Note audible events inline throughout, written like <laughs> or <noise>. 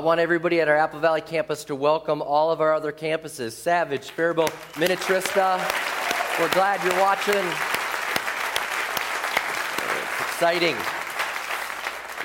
Want everybody at our Apple Valley campus to welcome all of our other campuses Savage, Faribault, Minnetrista. We're glad you're watching. Exciting.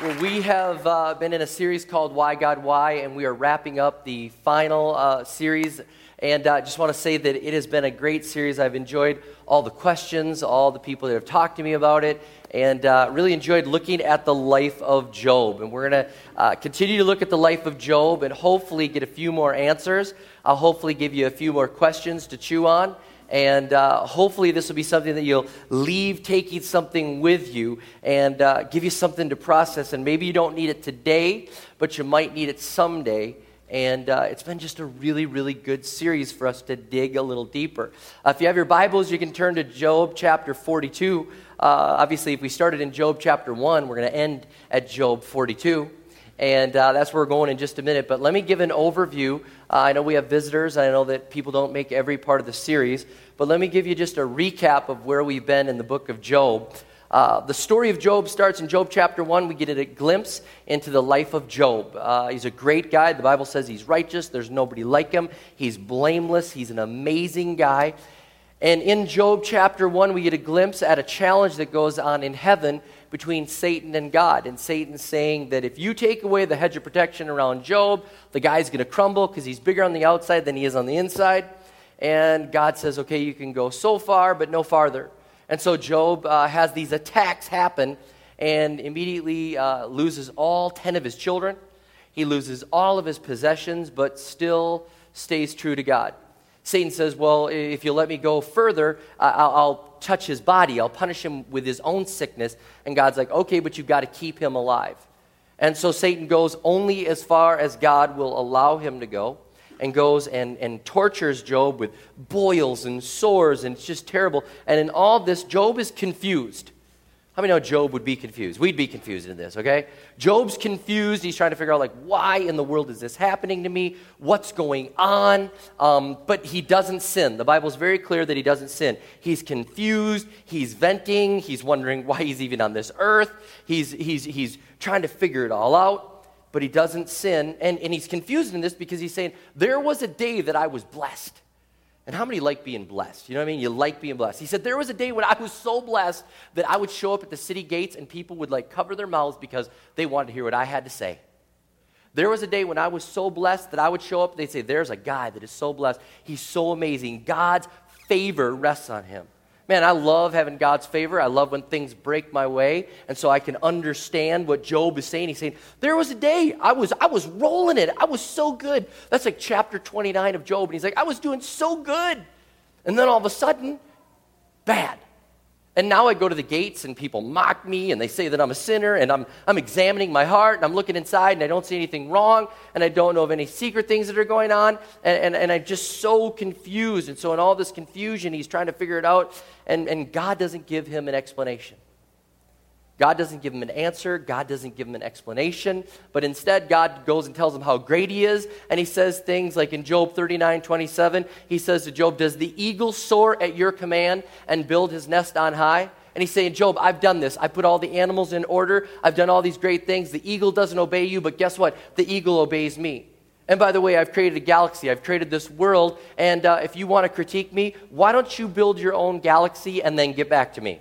Well, we have uh, been in a series called Why God Why, and we are wrapping up the final uh, series. And I uh, just want to say that it has been a great series. I've enjoyed all the questions, all the people that have talked to me about it, and uh, really enjoyed looking at the life of Job. And we're going to uh, continue to look at the life of Job and hopefully get a few more answers. I'll hopefully give you a few more questions to chew on. And uh, hopefully, this will be something that you'll leave taking something with you and uh, give you something to process. And maybe you don't need it today, but you might need it someday. And uh, it's been just a really, really good series for us to dig a little deeper. Uh, if you have your Bibles, you can turn to Job chapter 42. Uh, obviously, if we started in Job chapter 1, we're going to end at Job 42. And uh, that's where we're going in just a minute. But let me give an overview. Uh, I know we have visitors. I know that people don't make every part of the series. But let me give you just a recap of where we've been in the book of Job. Uh, the story of Job starts in Job chapter 1. We get a glimpse into the life of Job. Uh, he's a great guy. The Bible says he's righteous. There's nobody like him. He's blameless. He's an amazing guy. And in Job chapter 1, we get a glimpse at a challenge that goes on in heaven between Satan and God. And Satan saying that if you take away the hedge of protection around Job, the guy's going to crumble because he's bigger on the outside than he is on the inside. And God says, okay, you can go so far, but no farther. And so Job uh, has these attacks happen and immediately uh, loses all 10 of his children. He loses all of his possessions, but still stays true to God. Satan says, Well, if you let me go further, I'll, I'll, touch his body. I'll punish him with his own sickness. And God's like, Okay, but you've got to keep him alive. And so Satan goes only as far as God will allow him to go and goes and, and tortures Job with boils and sores, and it's just terrible. And in all this, Job is confused. How many know Job would be confused? We'd be confused in this, okay? Job's confused. He's trying to figure out, like, why in the world is this happening to me? What's going on? Um, but he doesn't sin. The Bible's very clear that he doesn't sin. He's confused. He's venting. He's wondering why he's even on this earth. He's, he's, he's trying to figure it all out, but he doesn't sin. And, and he's confused in this because he's saying, There was a day that I was blessed. And how many like being blessed? You know what I mean? You like being blessed. He said, There was a day when I was so blessed that I would show up at the city gates and people would like cover their mouths because they wanted to hear what I had to say. There was a day when I was so blessed that I would show up, they'd say, There's a guy that is so blessed. He's so amazing. God's favor rests on him. Man, I love having God's favor. I love when things break my way. And so I can understand what Job is saying. He's saying, There was a day I was, I was rolling it. I was so good. That's like chapter 29 of Job. And he's like, I was doing so good. And then all of a sudden, bad. And now I go to the gates and people mock me and they say that I'm a sinner and I'm, I'm examining my heart and I'm looking inside and I don't see anything wrong and I don't know of any secret things that are going on and, and, and I'm just so confused. And so, in all this confusion, he's trying to figure it out and, and God doesn't give him an explanation. God doesn't give him an answer. God doesn't give him an explanation. But instead, God goes and tells him how great he is. And he says things like in Job 39 27, he says to Job, Does the eagle soar at your command and build his nest on high? And he's saying, Job, I've done this. I put all the animals in order. I've done all these great things. The eagle doesn't obey you, but guess what? The eagle obeys me. And by the way, I've created a galaxy. I've created this world. And uh, if you want to critique me, why don't you build your own galaxy and then get back to me?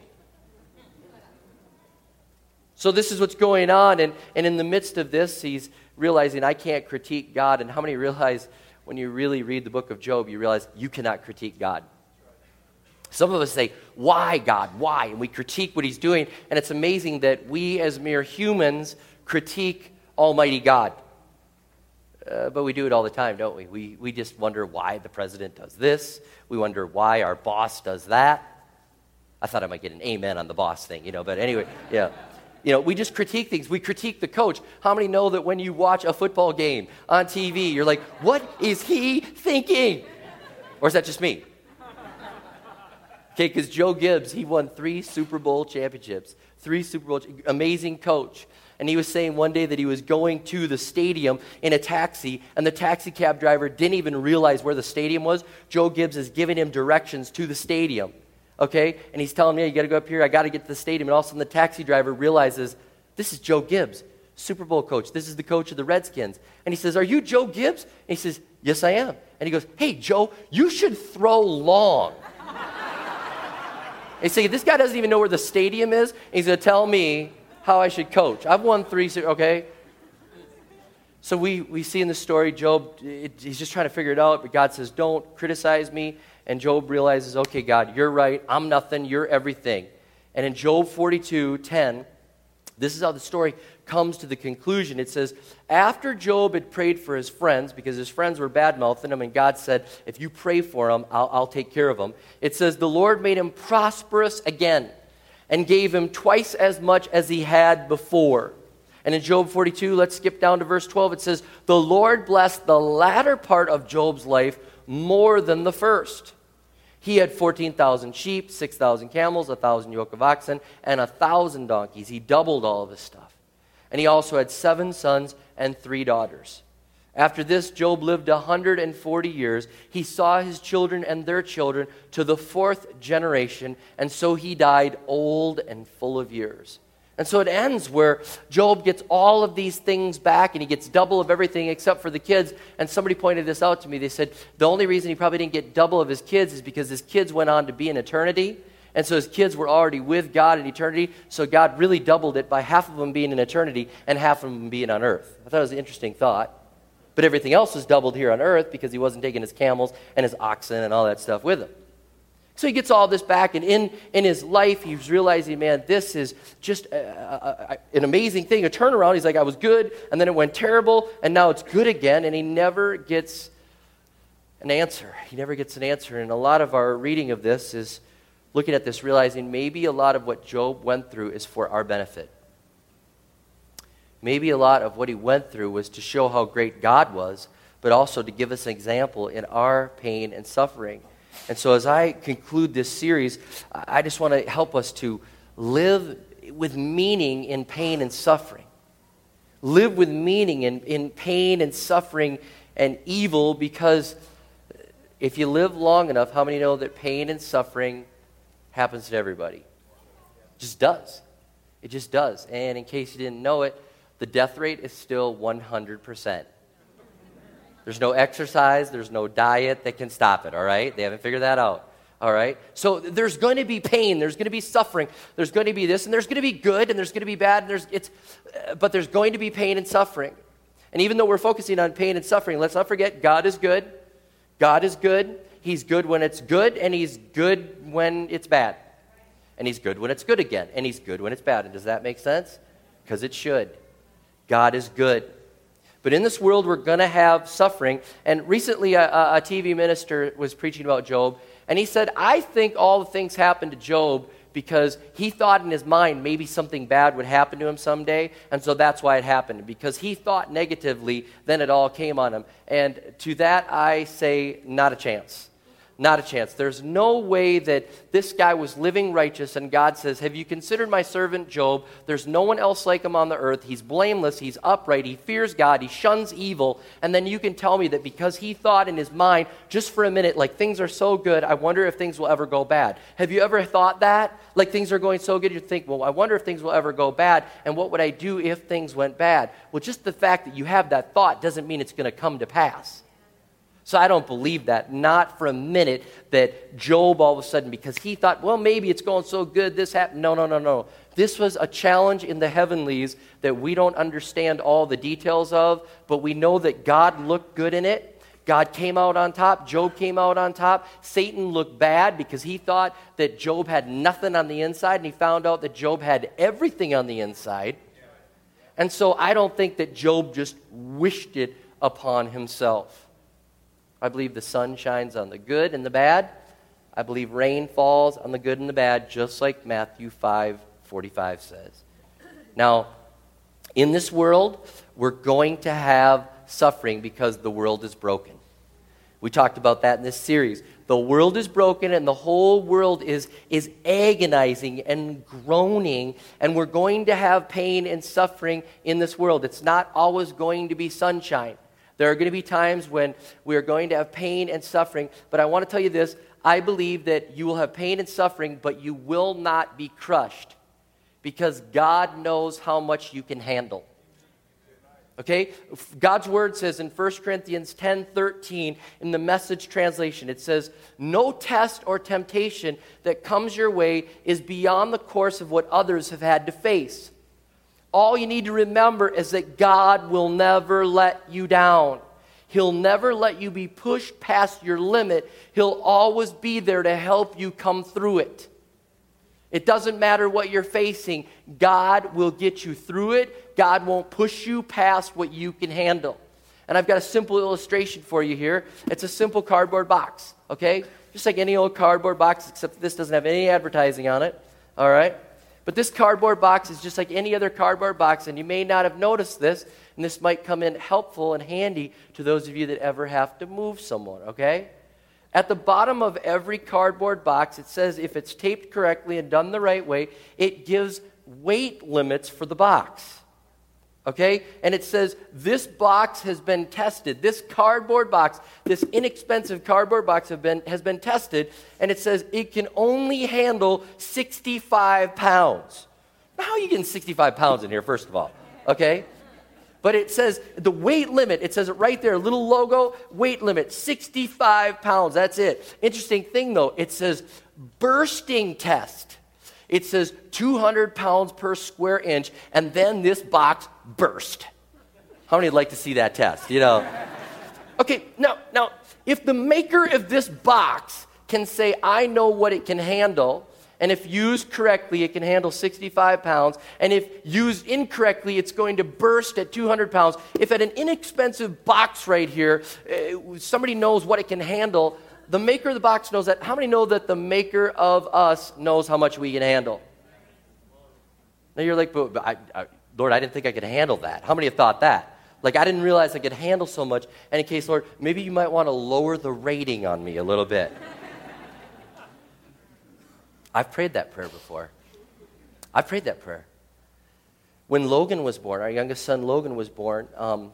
So, this is what's going on. And, and in the midst of this, he's realizing, I can't critique God. And how many realize when you really read the book of Job, you realize you cannot critique God? Some of us say, Why, God? Why? And we critique what He's doing. And it's amazing that we, as mere humans, critique Almighty God. Uh, but we do it all the time, don't we? we? We just wonder why the president does this. We wonder why our boss does that. I thought I might get an amen on the boss thing, you know, but anyway, yeah. You know, we just critique things. We critique the coach. How many know that when you watch a football game on TV, you're like, what is he thinking? Or is that just me? Okay, because Joe Gibbs, he won three Super Bowl championships, three Super Bowl, amazing coach. And he was saying one day that he was going to the stadium in a taxi, and the taxi cab driver didn't even realize where the stadium was. Joe Gibbs is giving him directions to the stadium. Okay? And he's telling me, you got to go up here, I got to get to the stadium. And all of a sudden, the taxi driver realizes, this is Joe Gibbs, Super Bowl coach. This is the coach of the Redskins. And he says, Are you Joe Gibbs? And he says, Yes, I am. And he goes, Hey, Joe, you should throw long. They say, This guy doesn't even know where the stadium is. He's going to tell me how I should coach. I've won three, okay? So we, we see in the story, Job, it, he's just trying to figure it out, but God says, Don't criticize me. And Job realizes, Okay, God, you're right. I'm nothing. You're everything. And in Job 42 10, this is how the story comes to the conclusion. It says, After Job had prayed for his friends, because his friends were bad mouthing him, and God said, If you pray for him, I'll, I'll take care of him. It says, The Lord made him prosperous again and gave him twice as much as he had before. And in Job 42, let's skip down to verse 12. It says, The Lord blessed the latter part of Job's life more than the first. He had 14,000 sheep, 6,000 camels, 1,000 yoke of oxen, and 1,000 donkeys. He doubled all of his stuff. And he also had seven sons and three daughters. After this, Job lived a 140 years. He saw his children and their children to the fourth generation, and so he died old and full of years. And so it ends where Job gets all of these things back and he gets double of everything except for the kids. And somebody pointed this out to me. They said the only reason he probably didn't get double of his kids is because his kids went on to be in eternity. And so his kids were already with God in eternity. So God really doubled it by half of them being in eternity and half of them being on earth. I thought it was an interesting thought. But everything else was doubled here on earth because he wasn't taking his camels and his oxen and all that stuff with him. So he gets all this back, and in, in his life, he's realizing, man, this is just a, a, a, an amazing thing, a turnaround. He's like, I was good, and then it went terrible, and now it's good again, and he never gets an answer. He never gets an answer. And a lot of our reading of this is looking at this, realizing maybe a lot of what Job went through is for our benefit. Maybe a lot of what he went through was to show how great God was, but also to give us an example in our pain and suffering. And so, as I conclude this series, I just want to help us to live with meaning in pain and suffering. Live with meaning in, in pain and suffering and evil because if you live long enough, how many know that pain and suffering happens to everybody? It just does. It just does. And in case you didn't know it, the death rate is still 100%. There's no exercise, there's no diet that can stop it, all right? They haven't figured that out. All right? So there's going to be pain, there's going to be suffering, there's going to be this, and there's going to be good, and there's going to be bad, and there's, it's, uh, but there's going to be pain and suffering. And even though we're focusing on pain and suffering, let's not forget God is good. God is good. He's good when it's good, and He's good when it's bad. And He's good when it's good again, and He's good when it's bad. And does that make sense? Because it should. God is good. But in this world, we're going to have suffering. And recently, a, a, TV minister was preaching about Job, and he said, I think all the things happened to Job because he thought in his mind maybe something bad would happen to him someday, and so that's why it happened. Because he thought negatively, then it all came on him. And to that, I say, not a chance. Not a chance. There's no way that this guy was living righteous, and God says, Have you considered my servant Job? There's no one else like him on the earth. He's blameless, he's upright, he fears God, he shuns evil. And then you can tell me that because he thought in his mind, just for a minute, like things are so good, I wonder if things will ever go bad. Have you ever thought that? Like things are going so good, you think, Well, I wonder if things will ever go bad, and what would I do if things went bad? Well, just the fact that you have that thought doesn't mean it's going to come to pass. So I don't believe that, not for a minute, that Job all of a sudden, because he thought, well, maybe it's going so good, this happened. No, no, no, no. This was a challenge in the heavenlies that we don't understand all the details of, but we know that God looked good in it. God came out on top. Job came out on top. Satan looked bad because he thought that Job had nothing on the inside, and he found out that Job had everything on the inside. And so I don't think that Job just wished it upon himself. I believe the sun shines on the good and the bad. I believe rain falls on the good and the bad, just like Matthew 5 45 says. Now, in this world, we're going to have suffering because the world is broken. We talked about that in this series. The world is broken and the whole world is, is agonizing and groaning, and we're going to have pain and suffering in this world. It's not always going to be sunshine. There are going to be times when we are going to have pain and suffering, but I want to tell you this I believe that you will have pain and suffering, but you will not be crushed because God knows how much you can handle. Okay? God's word says in 1 Corinthians 10 13, in the message translation, it says, No test or temptation that comes your way is beyond the course of what others have had to face. All you need to remember is that God will never let you down. He'll never let you be pushed past your limit. He'll always be there to help you come through it. It doesn't matter what you're facing, God will get you through it. God won't push you past what you can handle. And I've got a simple illustration for you here. It's a simple cardboard box, okay? Just like any old cardboard box, except this doesn't have any advertising on it, all right? But this cardboard box is just like any other cardboard box, and you may not have noticed this, and this might come in helpful and handy to those of you that ever have to move someone, okay? At the bottom of every cardboard box, it says if it's taped correctly and done the right way, it gives weight limits for the box. Okay? And it says this box has been tested. This cardboard box, this inexpensive cardboard box have been, has been tested, and it says it can only handle 65 pounds. How are you getting 65 pounds in here, first of all? Okay? But it says the weight limit, it says it right there, little logo, weight limit, 65 pounds. That's it. Interesting thing though, it says bursting test. It says 200 pounds per square inch, and then this box burst. How many would like to see that test? You know? Okay, now, now, if the maker of this box can say, I know what it can handle, and if used correctly, it can handle 65 pounds. And if used incorrectly, it's going to burst at 200 pounds. If at an inexpensive box right here, uh, somebody knows what it can handle, the maker of the box knows that. How many know that the maker of us knows how much we can handle? Now you're like, but, but I, I, Lord, I didn't think I could handle that. How many have thought that? Like, I didn't realize I could handle so much. And in case, Lord, maybe you might want to lower the rating on me a little bit. <laughs> I've prayed that prayer before. I've prayed that prayer. When Logan was born, our youngest son Logan was born, um,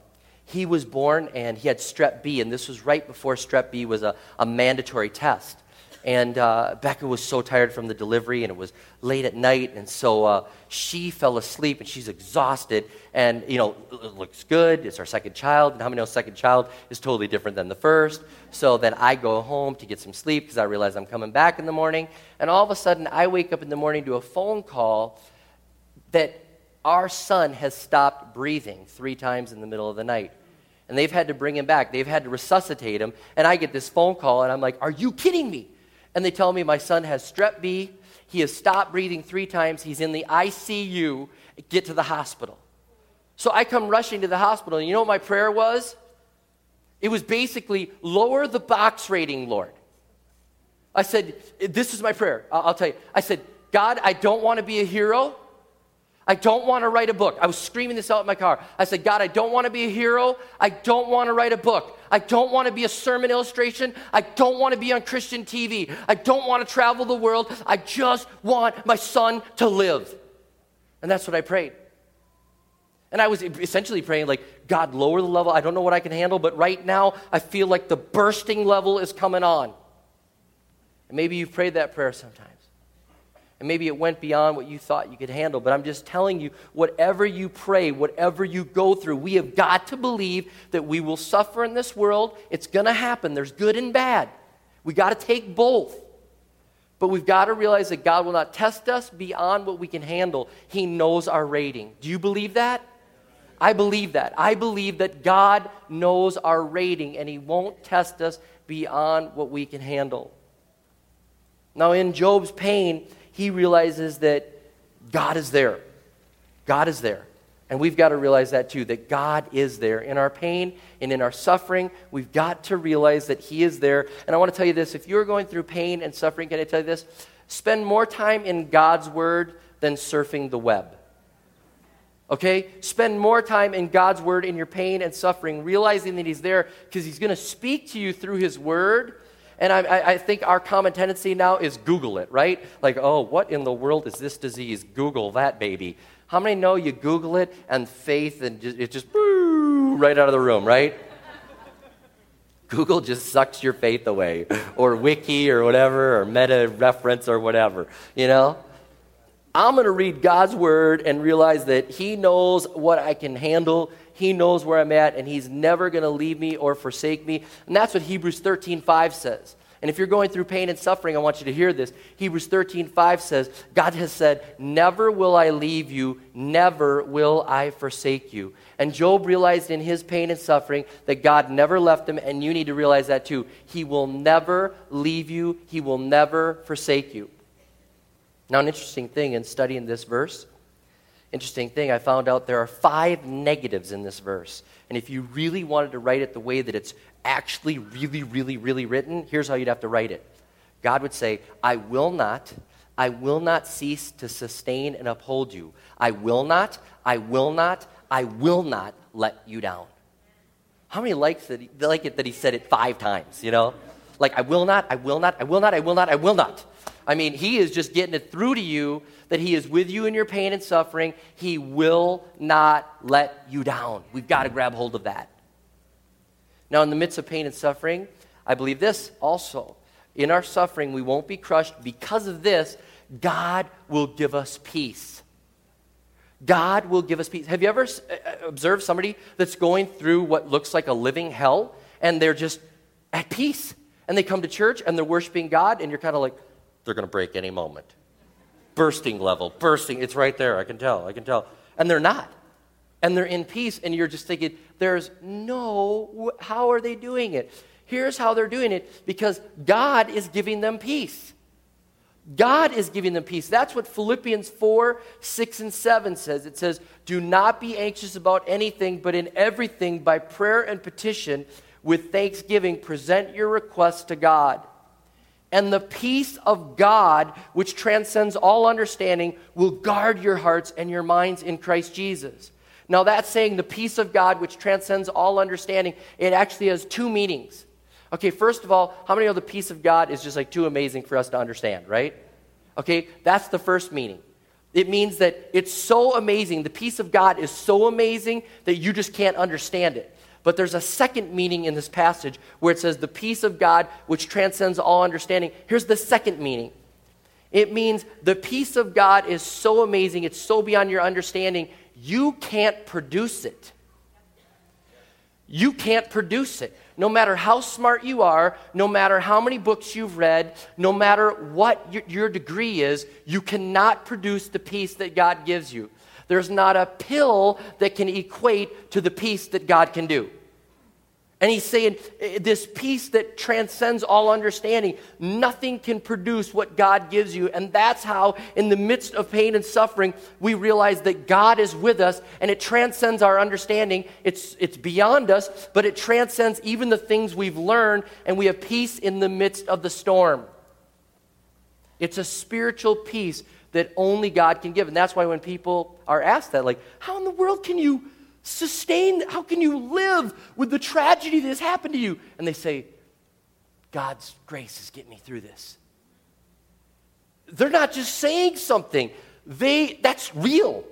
he was born and he had strep B, and this was right before strep B was a, a mandatory test. And uh, Becca was so tired from the delivery, and it was late at night, and so uh, she fell asleep, and she's exhausted. And you know, it looks good. It's our second child, and how many know second child is totally different than the first? So then I go home to get some sleep because I realize I'm coming back in the morning, and all of a sudden I wake up in the morning to a phone call that our son has stopped breathing three times in the middle of the night and they've had to bring him back. They've had to resuscitate him. And I get this phone call, and I'm like, Are you kidding me? and they tell me my son has strep B. He has stopped breathing three times. He's in the ICU. Get to the hospital. So I come rushing to the hospital, and you know what my prayer was? It was basically lower the box rating, Lord. I said, This is my prayer. I'll tell you. I said, God, I don't want to be a hero. I don't want to write a book. I was screaming this out in my car. I said, God, I don't want to be a hero. I don't want to write a book. I don't want to be a sermon illustration. I don't want to be on Christian TV. I don't want to travel the world. I just want my son to live. And that's what I prayed. And I was essentially praying, like, God, lower the level. I don't know what I can handle, but right now I feel like the bursting level is coming on. And maybe you've prayed that prayer sometimes. And maybe it went beyond what you thought you could handle. But I'm just telling you, whatever you pray, whatever you go through, we have got to believe that we will suffer in this world. It's going to happen. There's good and bad. We got to take both. But we've got to realize that God will not test us beyond what we can handle. He knows our rating. Do you believe that? I believe that. I believe that God knows our rating and He won't test us beyond what we can handle. Now, in Job's pain, he realizes that God is there. God is there. And we've got to realize that too, that God is there. In our pain and in our suffering, we've got to realize that He is there. And I want to tell you this if you're going through pain and suffering, can I tell you this? Spend more time in God's Word than surfing the web. Okay? Spend more time in God's Word in your pain and suffering, realizing that He's there because He's going to speak to you through His Word. And I, I, think our common tendency now is Google it, right? Like, oh, what in the world is this disease? Google that baby. How many know you Google it and faith and it just right out of the room, right? <laughs> Google just sucks your faith away, or Wiki or whatever, or meta reference or whatever, you know? I'm going to read God's word and realize that He knows what I can handle. He knows where I'm at, and He's never going to leave me or forsake me. And that's what Hebrews 13 5 says. And if you're going through pain and suffering, I want you to hear this. Hebrews 13, 5 says, God has said, Never will I leave you, never will I forsake you. And Job realized in his pain and suffering that God never left him, and you need to realize that too. He will never leave you, He will never forsake you. Now, an interesting thing in studying this verse, interesting thing, I found out there are five negatives in this verse. And if you really wanted to write it the way that it's actually really, really, really written, here's how you'd have to write it God would say, I will not, I will not cease to sustain and uphold you. I will not, I will not, I will not let you down. How many likes that he, like it that he said it five times, you know? Like, I will not, I will not, I will not, I will not, I will not. I mean, he is just getting it through to you that he is with you in your pain and suffering. He will not let you down. We've got to grab hold of that. Now, in the midst of pain and suffering, I believe this also. In our suffering, we won't be crushed. Because of this, God will give us peace. God will give us peace. Have you ever uh, uh, observed somebody that's going through what looks like a living hell and they're just at peace? And they come to church and they're worshiping God, and you're kind of like, they're going to break any moment. Bursting level, bursting. It's right there. I can tell. I can tell. And they're not and they're in peace, and you're just thinking, there's no, how are they doing it? Here's how they're doing it because God is giving them peace. God is giving them peace. That's what Philippians 4, 6, and 7 says. It says, Do not be anxious about anything, but in everything, by prayer and petition, with thanksgiving, present your requests to God. And the peace of God, which transcends all understanding, will guard your hearts and your minds in Christ Jesus. Now, that's saying the peace of God, which transcends all understanding, it actually has two meanings. Okay, first of all, how many know the peace of God is just like too amazing for us to understand, right? Okay, that's the first meaning. It means that it's so amazing, the peace of God is so amazing that you just can't understand it. But there's a second meaning in this passage where it says the peace of God, which transcends all understanding. Here's the second meaning it means the peace of God is so amazing, it's so beyond your understanding, you can't produce it. You can't produce it. No matter how smart you are, no matter how many books you've read, no matter what your, degree is, you cannot produce the peace that God gives you. There's not a pill that can equate to the peace that God can do. And he's saying eh, this peace that transcends all understanding, nothing can produce what God gives you. And that's how, in the midst of pain and suffering, we realize that God is with us and it transcends our understanding. It's, it's beyond us, but it transcends even the things we've learned, and we have peace in the midst of the storm. It's a spiritual peace that only God can give. And that's why when people are asked that, like, how in the world can you? sustain, how can you live with the tragedy that has happened to you? And they say, God's grace is getting me through this. They're not just saying something, they, that's real.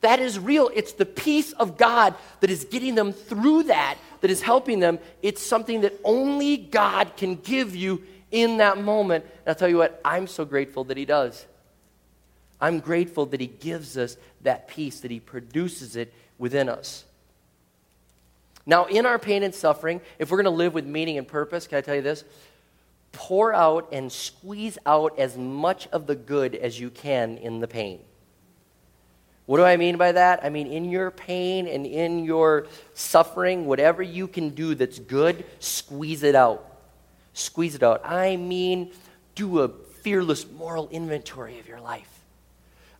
That is real. It's the peace of God that is getting them through that, that is helping them. It's something that only God can give you in that moment. And I'll tell you what, I'm so grateful that He does. I'm grateful that He gives us that peace, that He produces it within us. Now, in our pain and suffering, if we're going to live with meaning and purpose, can I tell you this? Pour out and squeeze out as much of the good as you can in the pain. What do I mean by that? I mean, in your pain and in your suffering, whatever you can do that's good, squeeze it out. Squeeze it out. I mean, do a fearless moral inventory of your life.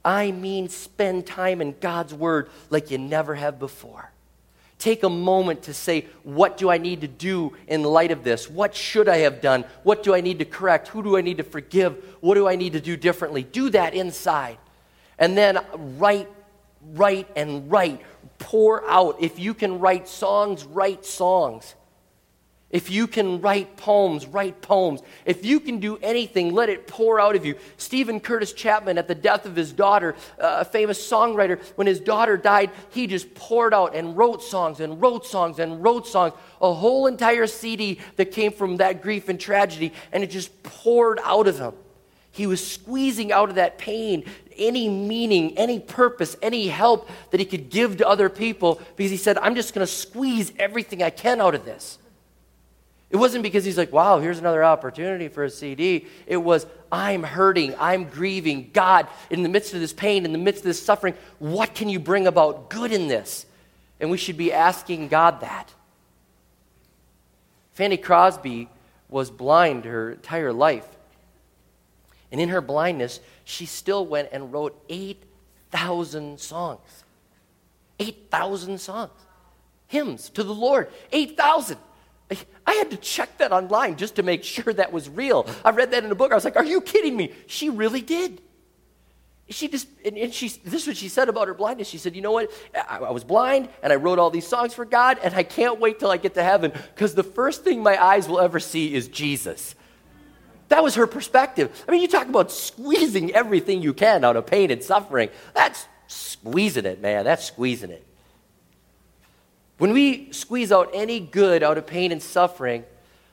I mean, spend time in God's Word like you never have before. Take a moment to say, What do I need to do in light of this? What should I have done? What do I need to correct? Who do I need to forgive? What do I need to do differently? Do that inside. And then write, write, and write. Pour out. If you can write songs, write songs. If you can write poems, write poems. If you can do anything, let it pour out of you. Steven Curtis Chapman, at the death of his daughter, uh, a famous songwriter, when his daughter died, he just poured out and wrote songs and wrote songs and wrote songs. A whole entire CD that came from that grief and tragedy, and it just poured out of him. He was squeezing out of that pain any meaning, any purpose, any help that he could give to other people because he said, I'm just going to squeeze everything I can out of this. It wasn't because he's like, wow, here's another opportunity for a CD. It was, I'm hurting, I'm grieving. God, in the midst of this pain, in the midst of this suffering, what can you bring about good in this? And we should be asking God that. Fanny Crosby was blind her entire life. And in her blindness, she still went and wrote 8,000 songs. 8,000 songs. Hymns to the Lord. 8,000. I had to check that online just to make sure that was real. I read that in a book. I was like, are you kidding me? She really did. She just, and she, this is what she said about her blindness. She said, you know what? I, I was blind and I wrote all these songs for God and I can't wait till I get to heaven because the first thing my eyes will ever see is Jesus. That was her perspective. I mean, you talk about squeezing everything you can out of pain and suffering. That's squeezing it, man. That's squeezing it. When we squeeze out any good out of pain and suffering,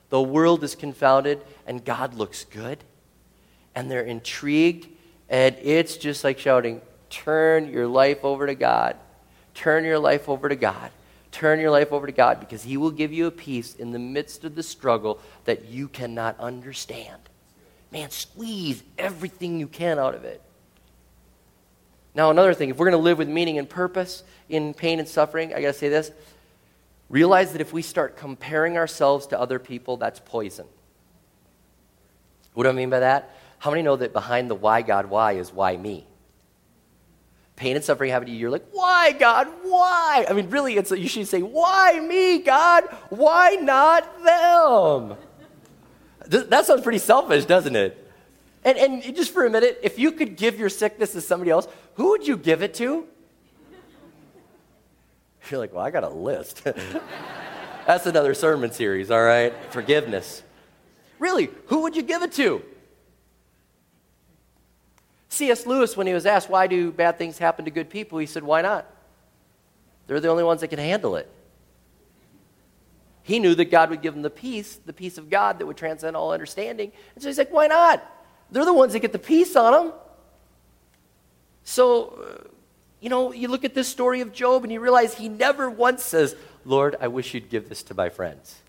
the world is confounded and God looks good. And they're intrigued. And it's just like shouting, Turn your life over to God. Turn your life over to God. Turn your life over to God because He will give you a peace in the midst of the struggle that you cannot understand. Man, squeeze everything you can out of it. Now, another thing, if we're going to live with meaning and purpose in pain and suffering, I got to say this Realize that if we start comparing ourselves to other people, that's poison. What do I mean by that? How many know that behind the why God, why is why me? Pain and suffering happen to you, you're like, why God, why? I mean, really, it's, you should say, why me, God? Why not them? That sounds pretty selfish, doesn't it? And, and just for a minute, if you could give your sickness to somebody else, who would you give it to? You're like, well, I got a list. <laughs> That's another sermon series, all right? Forgiveness. Really, who would you give it to? C.S. Lewis, when he was asked, why do bad things happen to good people, he said, why not? They're the only ones that can handle it. He knew that God would give them the peace, the peace of God that would transcend all understanding. And so he's like, why not? They're the ones that get the peace on them. So, uh, you know, you look at this story of Job and you realize he never once says, Lord, I wish you'd give this to my friends.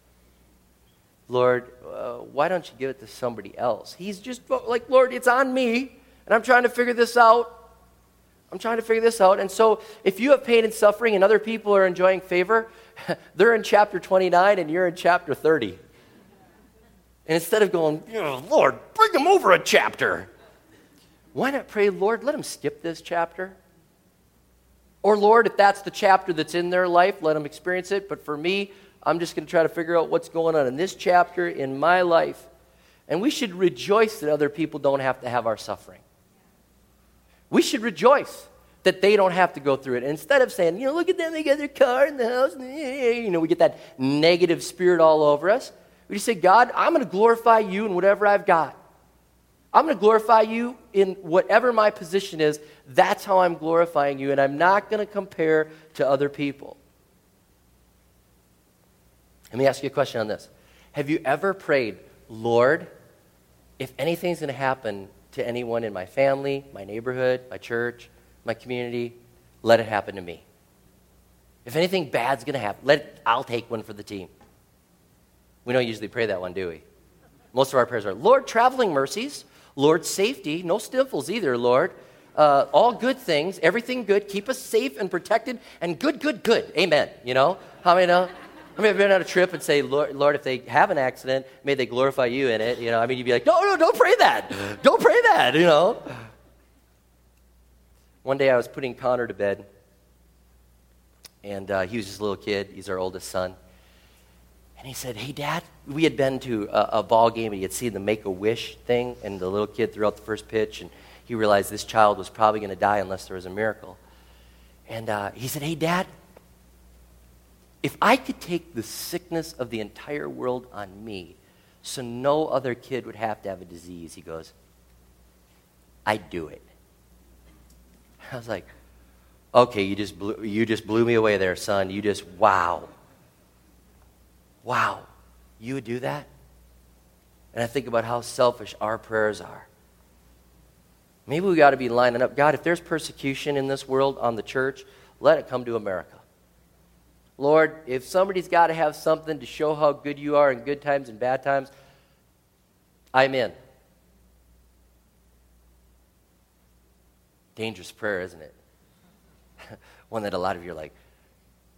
Lord, uh, why don't you give it to somebody else? He's just like, Lord, it's on me, and I'm trying to figure this out. I'm trying to figure this out. And so, if you have pain and suffering and other people are enjoying favor, <laughs> they're in chapter 29 and you're in chapter 30. And instead of going, Lord, bring them over a chapter, why not pray, Lord, let them skip this chapter? Or, Lord, if that's the chapter that's in their life, let them experience it. But for me, I'm just going to try to figure out what's going on in this chapter in my life. And we should rejoice that other people don't have to have our suffering. We should rejoice that they don't have to go through it. And instead of saying, you know, look at them, they got their car in the house, you know, we get that negative spirit all over us. We just say, God, I'm going to glorify you in whatever I've got. I'm going to glorify you in whatever my position is. That's how I'm glorifying you, and I'm not going to compare to other people. Let me ask you a question on this. Have you ever prayed, Lord, if anything's going to happen to anyone in my family, my neighborhood, my church, my community, let it happen to me? If anything bad's going to happen, let it, I'll take one for the team. We don't usually pray that one, do we? Most of our prayers are, Lord, traveling mercies. Lord, safety, no sniffles either, Lord. uh, all good things, everything good, keep us safe and protected, and good, good, good. Amen. You know? How many know? I mean, I've been on a trip and say, Lord, Lord, if they have an accident, may they glorify you in it. You know, I mean, you'd be like, no, no, don't pray that. Don't pray that, you know. One day I was putting Connor to bed, and uh, he was just a little kid. He's our oldest son. And he said, Hey, Dad, we had been to a, a ball game and he had seen the Make a Wish thing, and the little kid threw out the first pitch, and he realized this child was probably going to die unless there was a miracle. And uh, he said, Hey, Dad, if I could take the sickness of the entire world on me so no other kid would have to have a disease, he goes, I'd do it. I was like, okay, you just blew, you just blew me away there, son. You just, wow. Wow. You would do that? And I think about how selfish our prayers are. Maybe we got to be lining up. God, if there's persecution in this world on the church, let it come to America. Lord, if somebody's got to have something to show how good you are in good times and bad times, I'm in. Dangerous prayer, isn't it? <laughs> One that a lot of you are like,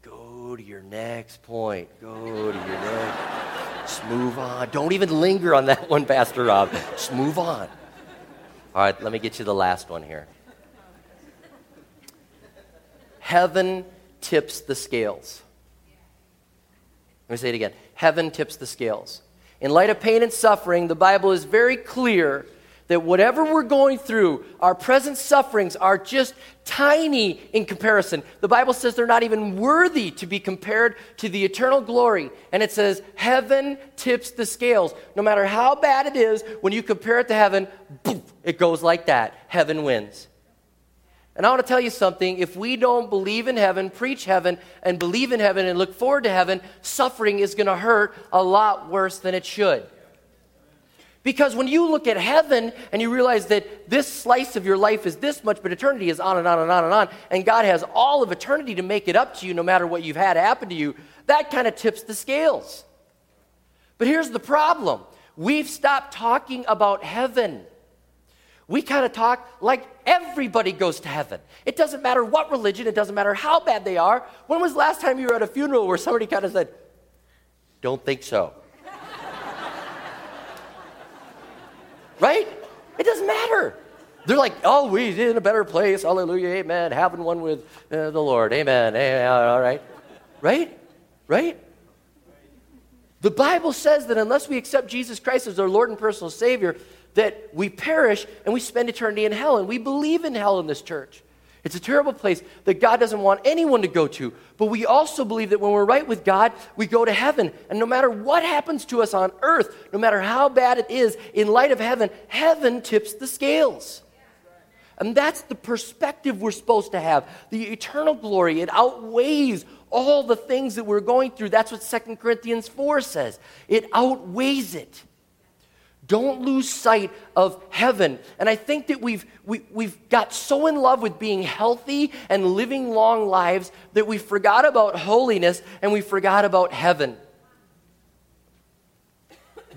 go to your next point. Go to your next. Just move on. Don't even linger on that one, Pastor Rob. Just move on. All right, let me get you the last one here. Heaven tips the scales. Let me say it again. Heaven tips the scales. In light of pain and suffering, the Bible is very clear that whatever we're going through, our present sufferings are just tiny in comparison. The Bible says they're not even worthy to be compared to the eternal glory. And it says, Heaven tips the scales. No matter how bad it is, when you compare it to heaven, boom, it goes like that. Heaven wins. And I want to tell you something. If we don't believe in heaven, preach heaven, and believe in heaven and look forward to heaven, suffering is going to hurt a lot worse than it should. Because when you look at heaven and you realize that this slice of your life is this much, but eternity is on and on and on and on, and God has all of eternity to make it up to you no matter what you've had happen to you, that kind of tips the scales. But here's the problem we've stopped talking about heaven. We kind of talk like everybody goes to heaven. It doesn't matter what religion, it doesn't matter how bad they are. When was the last time you were at a funeral where somebody kind of said, Don't think so? Right? It doesn't matter. They're like, oh, we're in a better place. Hallelujah, amen. Having one with uh, the Lord. Amen. amen. All right. Right? Right? The Bible says that unless we accept Jesus Christ as our Lord and personal Savior, that we perish and we spend eternity in hell. And we believe in hell in this church. It's a terrible place that God doesn't want anyone to go to. But we also believe that when we're right with God, we go to heaven. And no matter what happens to us on earth, no matter how bad it is, in light of heaven, heaven tips the scales. And that's the perspective we're supposed to have. The eternal glory, it outweighs all the things that we're going through. That's what 2 Corinthians 4 says. It outweighs it. Don't lose sight of heaven. And I think that we've, we, have we have got so in love with being healthy and living long lives that we forgot about holiness and we forgot about heaven.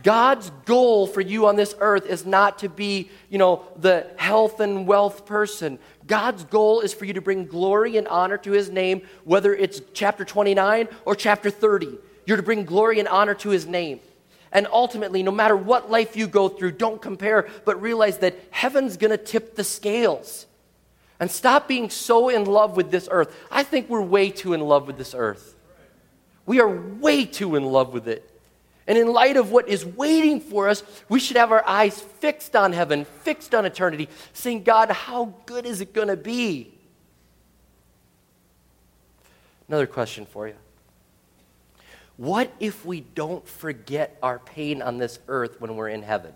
God's goal for you on this earth is not to be, you know, the health and wealth person. God's goal is for you to bring glory and honor to his name, whether it's chapter 29 or chapter 30. You're to bring glory and honor to his name. And ultimately, no matter what life you go through, don't compare, but realize that heaven's going to tip the scales. And stop being so in love with this earth. I think we're way too in love with this earth. We are way too in love with it. And in light of what is waiting for us, we should have our eyes fixed on heaven, fixed on eternity, saying, God, how good is it going to be? Another question for you. What if we don't forget our pain on this earth when we're in heaven?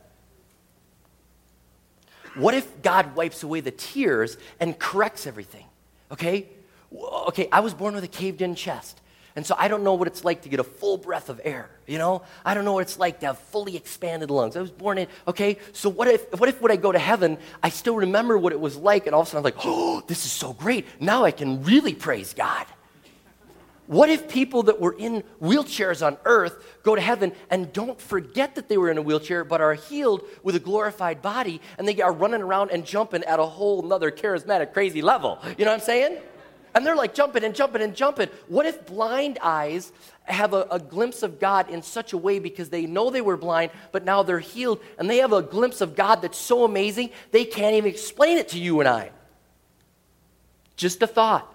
What if God wipes away the tears and corrects everything? Okay? Okay, I was born with a caved in chest. And so I don't know what it's like to get a full breath of air, you know? I don't know what it's like to have fully expanded lungs. I was born in, okay? So what if, what if when I go to heaven, I still remember what it was like, and all of a sudden I'm like, oh, <gasps> this is so great. Now I can really praise God. What if people that were in wheelchairs on earth go to heaven and don't forget that they were in a wheelchair, but are healed with a glorified body and they are running around and jumping at a whole nother charismatic, crazy level? You know what I'm saying? And they're like jumping and jumping and jumping. What if blind eyes have a, a, glimpse of God in such a way because they know they were blind, but now they're healed and they have a glimpse of God that's so amazing they can't even explain it to you and I? Just a thought.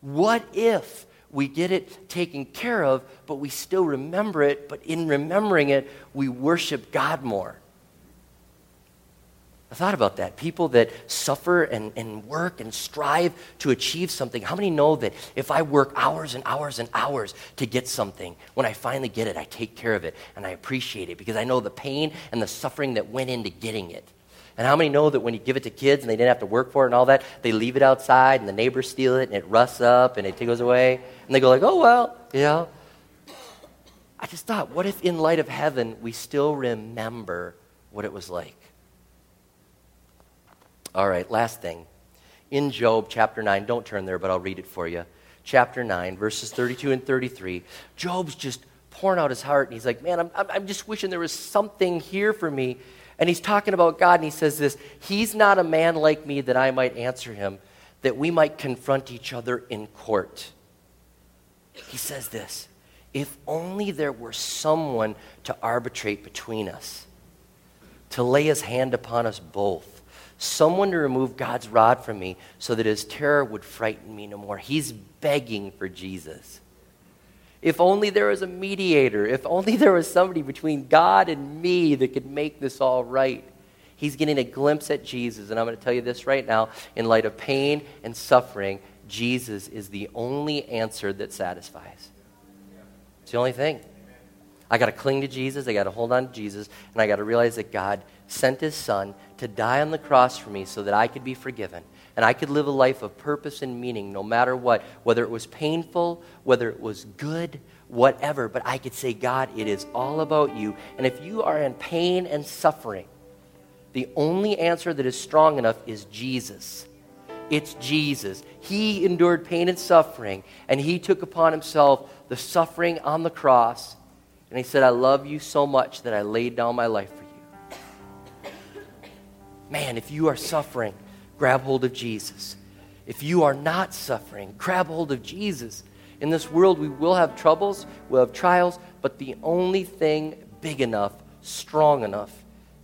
What if we get it taken care of, but we still remember it, but in remembering it, we worship God more? I thought about that. People that suffer and, and work and strive to achieve something. How many know that if I work hours and hours and hours to get something, when I finally get it, I take care of it and I appreciate it because I know the pain and the suffering that went into getting it? And how many know that when you give it to kids and they didn't have to work for it and all that, they leave it outside and the neighbors steal it and it rusts up and it goes away? And they go like, oh, well, you know. I just thought, what if in light of heaven we still remember what it was like? All right, last thing. In Job chapter 9, don't turn there, but I'll read it for you. Chapter 9, verses 32 and 33. Job's just pouring out his heart, and he's like, Man, I'm, I'm just wishing there was something here for me. And he's talking about God, and he says this He's not a man like me that I might answer him, that we might confront each other in court. He says this If only there were someone to arbitrate between us, to lay his hand upon us both, someone to remove God's rod from me so that his terror would frighten me no more. He's begging for Jesus. If only there was a mediator, if only there was somebody between God and me that could make this all right. He's getting a glimpse at Jesus. And I'm going to tell you this right now in light of pain and suffering, Jesus is the only answer that satisfies. It's the only thing. I got to cling to Jesus, I got to hold on to Jesus, and I got to realize that God sent his son to die on the cross for me so that I could be forgiven and I could live a life of purpose and meaning no matter what, whether it was painful, whether it was good, whatever. But I could say, God, it is all about you. And if you are in pain and suffering, the only answer that is strong enough is Jesus. It's Jesus. He endured pain and suffering, and He took upon Himself the suffering on the cross. And He said, I love you so much that I laid down my life for you. Man, if you are suffering, grab hold of Jesus. If you are not suffering, grab hold of Jesus. In this world, we will have troubles, we'll have trials, but the only thing big enough, strong enough,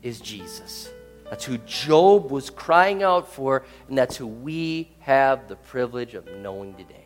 is Jesus. That's who Job was crying out for, and that's who we have the privilege of knowing today.